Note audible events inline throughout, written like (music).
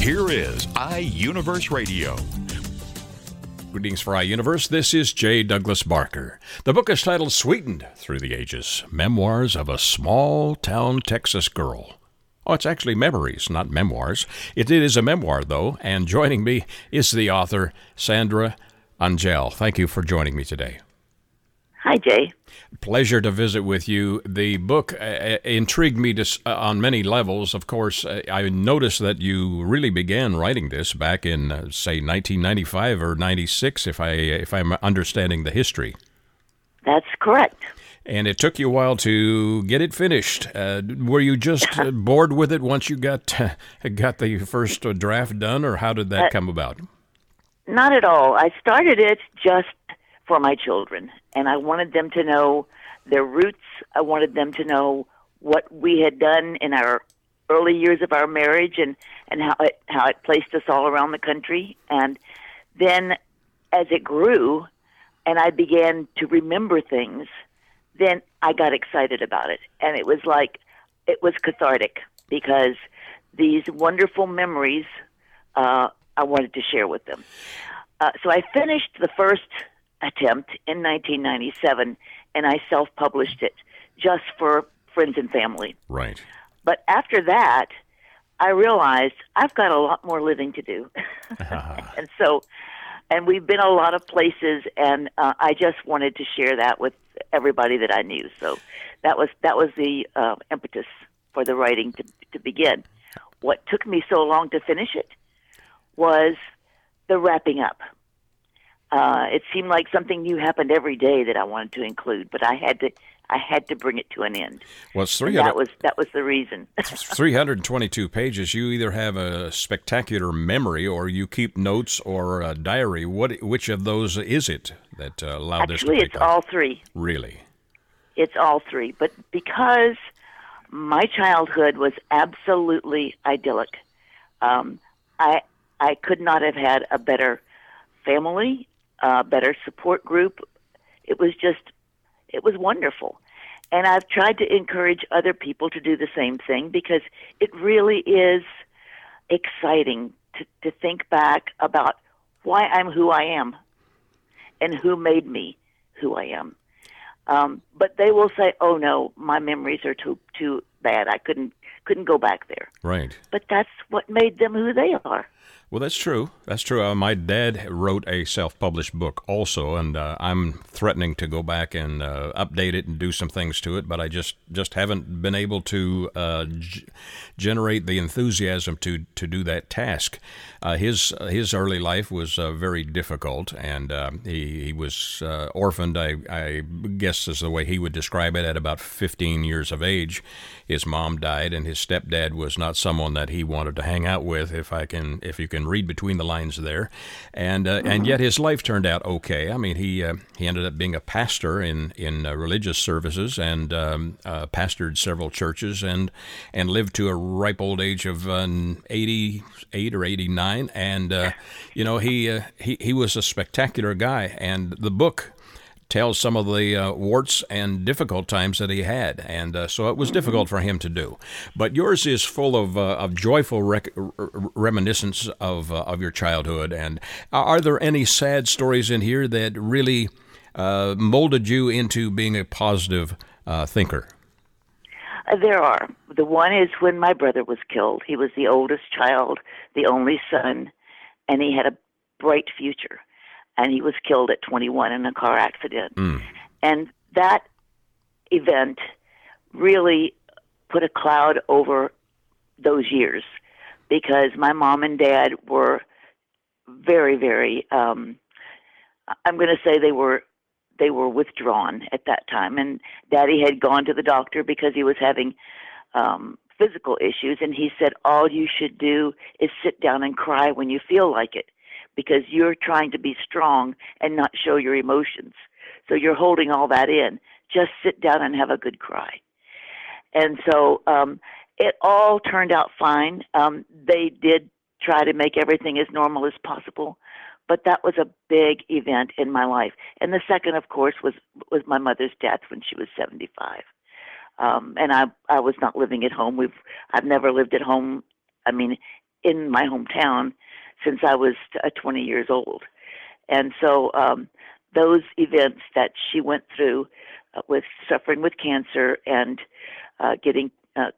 Here is iUniverse Radio. Greetings for iUniverse. This is J. Douglas Barker. The book is titled Sweetened Through the Ages Memoirs of a Small Town Texas Girl. Oh, it's actually memories, not memoirs. It is a memoir, though, and joining me is the author, Sandra Angelle. Thank you for joining me today. Hi, Jay. Pleasure to visit with you. The book uh, uh intrigued me to, uh, on many levels. Of course, uh, I noticed that you really began writing this back in, uh, say, 1995 or 96, if I if I'm understanding the history. That's correct. And it took you a while to get it finished. Uh, were you just (laughs) bored with it once you got got the first draft done, or how did that come about? Not at all. I started it just for my children, and I wanted them to know their roots. I wanted them to know what we had done in our early years of our marriage and and how it how it placed us all around the country. And then, as it grew, and I began to remember things, then I got excited about it, and it was like it was cathartic because these wonderful memories uh, I wanted to share with them. Uh, so I finished the first attempt in 1997, and I self published it just for friends and family. Right. But after that, I realized I've got a lot more living to do. (laughs) (laughs) and so, and we've been a lot of places, and uh, I just wanted to share that with everybody that I knew. So that was that was the uh, impetus for the writing to to begin. What took me so long to finish it was the wrapping up uh, it seemed like something new happened every day that I wanted to include, but I had to I had to bring it to an end. Well, it's 300, that was that was the reason. (laughs) 322 pages. You either have a spectacular memory, or you keep notes or a diary. What which of those is it that uh, allowed Actually, this? Actually, it's all three. Really, it's all three. But because my childhood was absolutely idyllic, um, I I could not have had a better family uh, better support group. It was just, it was wonderful. And I've tried to encourage other people to do the same thing because it really is exciting to, to think back about why I'm who I am and who made me who I am. Um, but they will say, "Oh no, my memories are too too bad. I couldn't couldn't go back there." Right. But that's what made them who they are. Well, that's true. That's true. Uh, my dad wrote a self-published book also, and uh, I'm threatening to go back and uh, update it and do some things to it, but I just just haven't been able to uh, g- generate the enthusiasm to to do that task. Uh, his his early life was uh, very difficult, and he he was orphaned. I I guess is the way he would describe it. At about 15 years of age, his mom died, and his stepdad was not someone that he wanted to hang out with. If I can, if you can read between the lines there, and uh, and yet his life turned out okay. I mean, he uh, he ended up being a pastor in in uh, religious services and um, uh, pastored several churches and and lived to a ripe old age of uh, 88 or 89. And uh, you know, he he he was a spectacular guy, and the book tells some of the uh, warts and difficult times that he had, and uh, so it was difficult for him to do. But yours is full of uh, of joyful rec- reminiscence of uh, of your childhood. And are there any sad stories in here that really uh, molded you into being a positive uh, thinker? There are. The one is when my brother was killed. He was the oldest child, the only son, and he had a bright future and he was killed at 21 in a car accident. Mm. And that event really put a cloud over those years because my mom and dad were very, very. Um, I'm going to say they were they were withdrawn at that time, and Daddy had gone to the doctor because he was having um, physical issues, and he said all you should do is sit down and cry when you feel like it, because you're trying to be strong and not show your emotions. So you're holding all that in. Just sit down and have a good cry. And so um, it all turned out fine. Um, they did try to make everything as normal as possible, but that was a big event in my life. And the second, of course, was was my mother's death when she was 75. Um, and I I was not living at home. We've I've never lived at home. I mean, in my hometown since I was uh, 20 years old. And so um, those events that she went through uh, with suffering with cancer and uh, getting uh,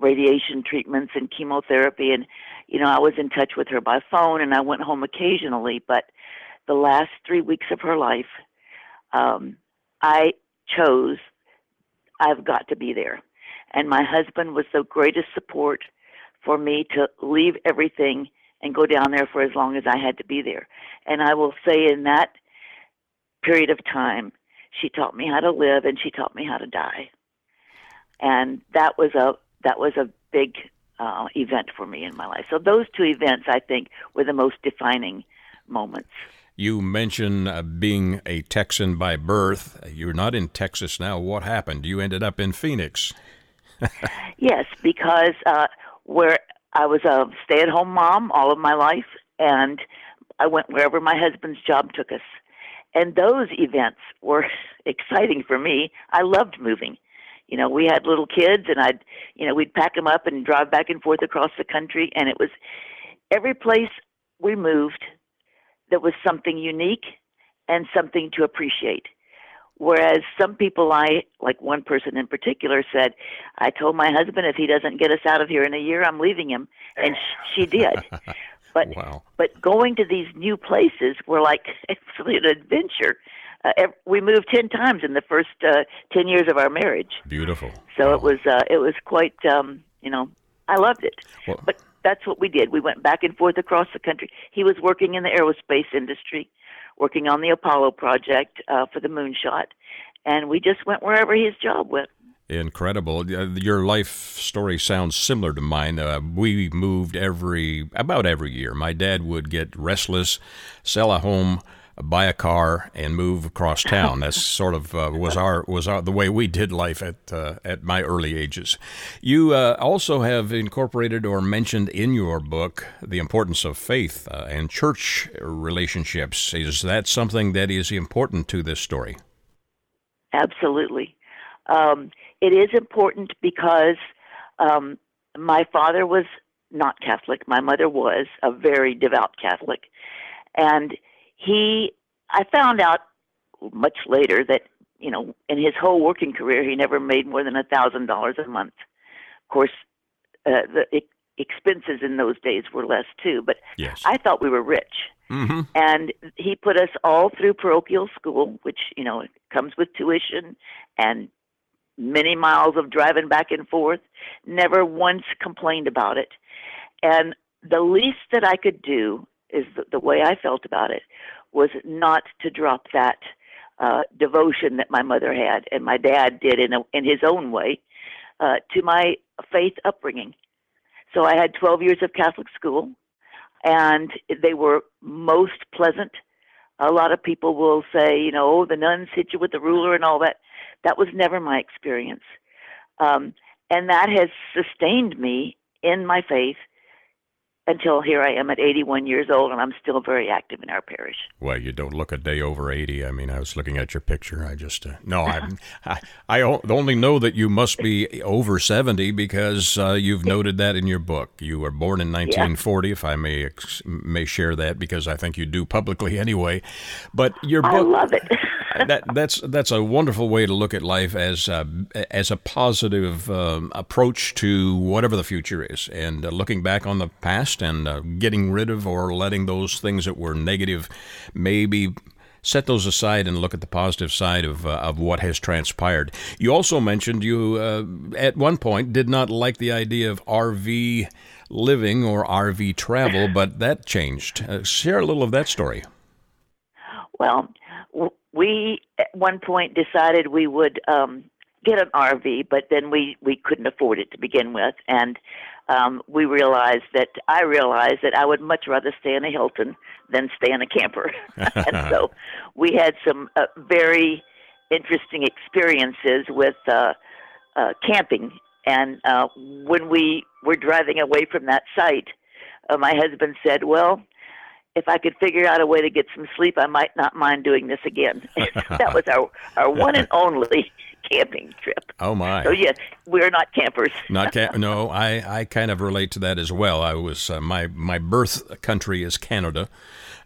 radiation treatments and chemotherapy, and you know I was in touch with her by phone, and I went home occasionally. But the last three weeks of her life, um, I chose I've got to be there. And my husband was the greatest support for me to leave everything and go down there for as long as I had to be there. And I will say, in that period of time, she taught me how to live and she taught me how to die. And that was a that was a big uh, event for me in my life. So those two events, I think, were the most defining moments. You mentioned uh, being a Texan by birth. You're not in Texas now. What happened? You ended up in Phoenix. (laughs) yes, because uh, where I was a stay-at-home mom all of my life, and I went wherever my husband's job took us. And those events were (laughs) exciting for me. I loved moving. You know, we had little kids, and I'd, you know, we'd pack them up and drive back and forth across the country, and it was every place we moved that was something unique and something to appreciate. Whereas some people, I like one person in particular said, I told my husband if he doesn't get us out of here in a year, I'm leaving him, and sh- she did. (laughs) But wow. but going to these new places were like (laughs) absolutely an adventure. Uh, we moved ten times in the first uh, ten years of our marriage. Beautiful. So wow. it was uh, it was quite um, you know I loved it. Well, but that's what we did. We went back and forth across the country. He was working in the aerospace industry, working on the Apollo project uh, for the moonshot, and we just went wherever his job went. Incredible. Your life story sounds similar to mine. Uh, we moved every about every year. My dad would get restless, sell a home buy a car and move across town. That's (laughs) sort of uh, was our was our, the way we did life at uh, at my early ages. You uh, also have incorporated or mentioned in your book the importance of faith uh, and church relationships. Is that something that is important to this story? Absolutely, um, it is important because um, my father was not Catholic. My mother was a very devout Catholic, and he I found out much later that you know in his whole working career he never made more than a thousand dollars a month. Of course, uh, the e- expenses in those days were less too, but yes. I thought we were rich. Mm-hmm. And he put us all through parochial school, which you know comes with tuition and many miles of driving back and forth. Never once complained about it. And the least that I could do is the, the way I felt about it was not to drop that uh, devotion that my mother had and my dad did in a, in his own way uh, to my faith upbringing. So I had 12 years of Catholic school, and they were most pleasant. A lot of people will say, you know, oh, the nuns hit you with the ruler and all that. That was never my experience. Um, and that has sustained me in my faith until here I am at 81 years old, and I'm still very active in our parish. Well, you don't look a day over 80. I mean, I was looking at your picture. I just uh, no, (laughs) I, I I only know that you must be over 70 because uh, you've noted that in your book. You were born in 1940, yeah. if I may may share that because I think you do publicly anyway. But your book, I love it. (laughs) (laughs) that that's that's a wonderful way to look at life as a, as a positive um, approach to whatever the future is, and uh, looking back on the past and uh, getting rid of or letting those things that were negative maybe set those aside and look at the positive side of uh, of what has transpired. You also mentioned you uh, at one point did not like the idea of RV living or RV travel, but that changed. Uh, share a little of that story. Well, we at one point decided we would um, get an RV, but then we we couldn't afford it to begin with, and um, we realized that I realized that I would much rather stay in a Hilton than stay in a camper, (laughs) (laughs) and so we had some uh, very interesting experiences with uh, uh, camping. And uh, when we were driving away from that site, uh, my husband said, "Well." If I could figure out a way to get some sleep, I might not mind doing this again. (laughs) that was our our one and only camping trip. Oh my! So yes, we're not campers. not camp. (laughs) No, I, I kind of relate to that as well. I was uh, my my birth country is Canada.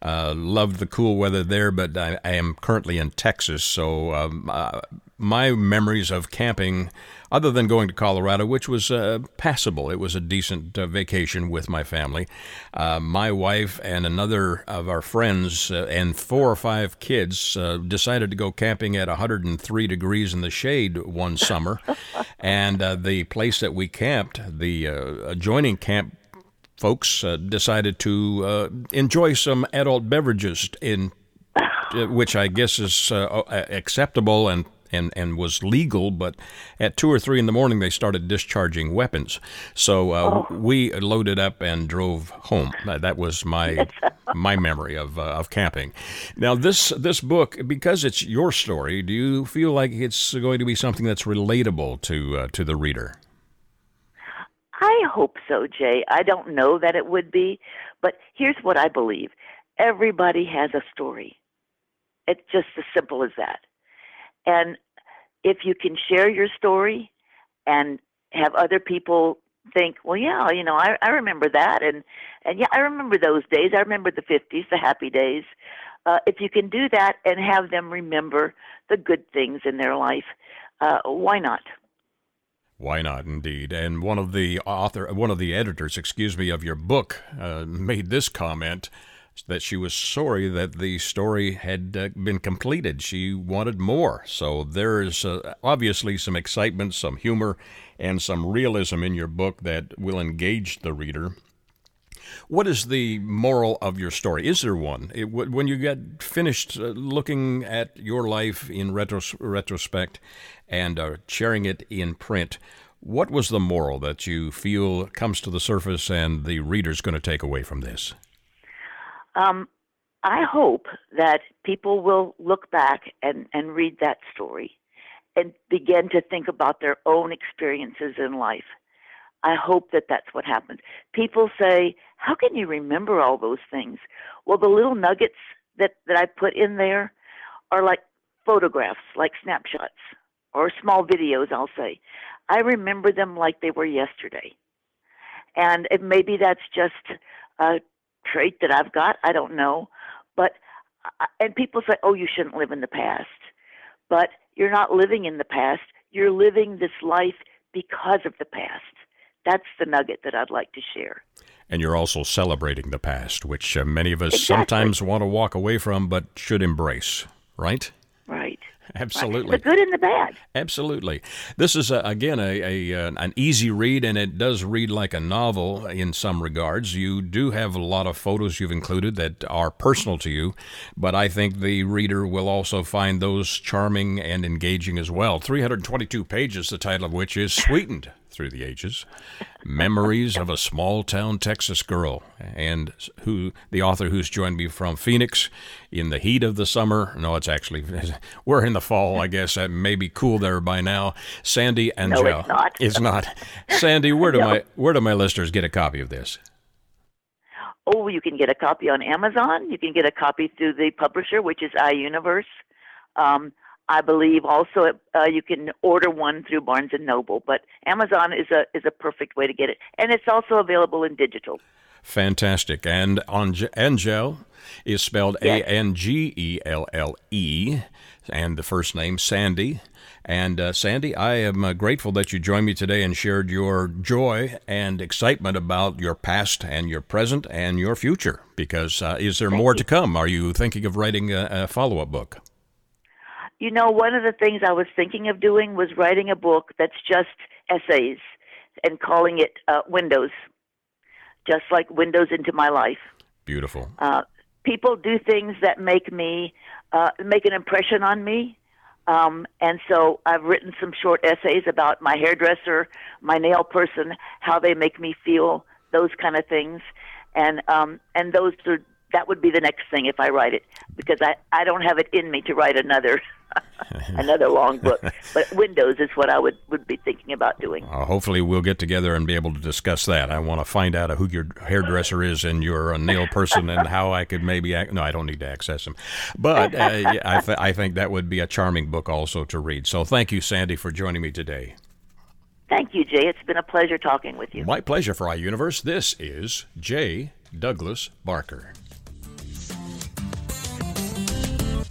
Uh, love the cool weather there, but I, I am currently in Texas, so um, uh, my memories of camping, other than going to Colorado, which was uh, passable, it was a decent uh, vacation with my family. Uh, my wife and another of our friends uh, and four or five kids uh, decided to go camping at 103 degrees in the shade one summer, (laughs) and uh, the place that we camped, the adjoining camp folks uh, decided to uh, enjoy some adult beverages in uh, which I guess is uh, acceptable and and, and was legal, but at two or three in the morning they started discharging weapons. So uh, oh. we loaded up and drove home. That was my (laughs) my memory of uh, of camping. Now this this book, because it's your story, do you feel like it's going to be something that's relatable to uh, to the reader? I hope so, Jay. I don't know that it would be, but here's what I believe everybody has a story. It's just as simple as that. And if you can share your story and have other people think, well, yeah, you know, I, I remember that, and and yeah, I remember those days. I remember the '50s, the happy days. Uh, if you can do that and have them remember the good things in their life, uh, why not? Why not, indeed? And one of the author, one of the editors, excuse me, of your book, uh, made this comment that she was sorry that the story had uh, been completed. She wanted more. So there is uh, obviously some excitement, some humor, and some realism in your book that will engage the reader. What is the moral of your story? Is there one? It, when you get finished uh, looking at your life in retros- retrospect and uh, sharing it in print, what was the moral that you feel comes to the surface and the reader's going to take away from this? Um, I hope that people will look back and, and read that story and begin to think about their own experiences in life. I hope that that's what happens. People say, How can you remember all those things? Well, the little nuggets that, that I put in there are like photographs, like snapshots, or small videos, I'll say. I remember them like they were yesterday. And it, maybe that's just a trait that I've got. I don't know. But, uh, and people say, oh, you shouldn't live in the past. But you're not living in the past. You're living this life because of the past. That's the nugget that I'd like to share. And you're also celebrating the past, which uh, many of us exactly. sometimes want to walk away from but should embrace, right? (laughs) Absolutely. The good and the bad. Absolutely. This is, a, again, a, a, uh, an easy read, and it does read like a novel in some regards. You do have a lot of photos you've included that are personal to you, but I think the reader will also find those charming and engaging as well. 322 pages, the title of which is (laughs) Sweetened through the ages. Memories of a small town Texas girl, and who the author who's joined me from Phoenix in the heat of the summer. No, it's actually (laughs) we're in the fall. I guess it may be cool there by now. Sandy Angelle. No, it's not. It's not. Sandy, where do no. my where do my listeners get a copy of this? Oh, you can get a copy on Amazon. You can get a copy through the publisher, which is iUniverse. Um, I believe also uh, you can order one through Barnes and Noble, but Amazon is a is a perfect way to get it, and it's also available in digital. Fantastic. And Angelle is spelled A N G E L L E, and the first name Sandy. And uh, Sandy, I am uh, grateful that you joined me today and shared your joy and excitement about your past and your present and your future. Because uh, is there Thank more you. to come? Are you thinking of writing a, a follow up book? You know, one of the things I was thinking of doing was writing a book that's just essays and calling it uh, Windows, just like Windows into my life. Beautiful. Uh, people do things that make me uh, make an impression on me. Um, and so I've written some short essays about my hairdresser, my nail person, how they make me feel, those kind of things. And um, and those are that would be the next thing if I write it because I, I don't have it in me to write another (laughs) (laughs) another long book. But Windows is what I would, would be thinking about doing. Uh, hopefully, we'll get together and be able to discuss that. I want to find out who your hairdresser is and your uh, nail person and how I could maybe. Ac- no, I don't need to access them. But uh, yeah, I, th- I think that would be a charming book also to read. So thank you, Sandy, for joining me today. Thank you, Jay. It's been a pleasure talking with you. My pleasure for iUniverse. This is Jay Douglas Barker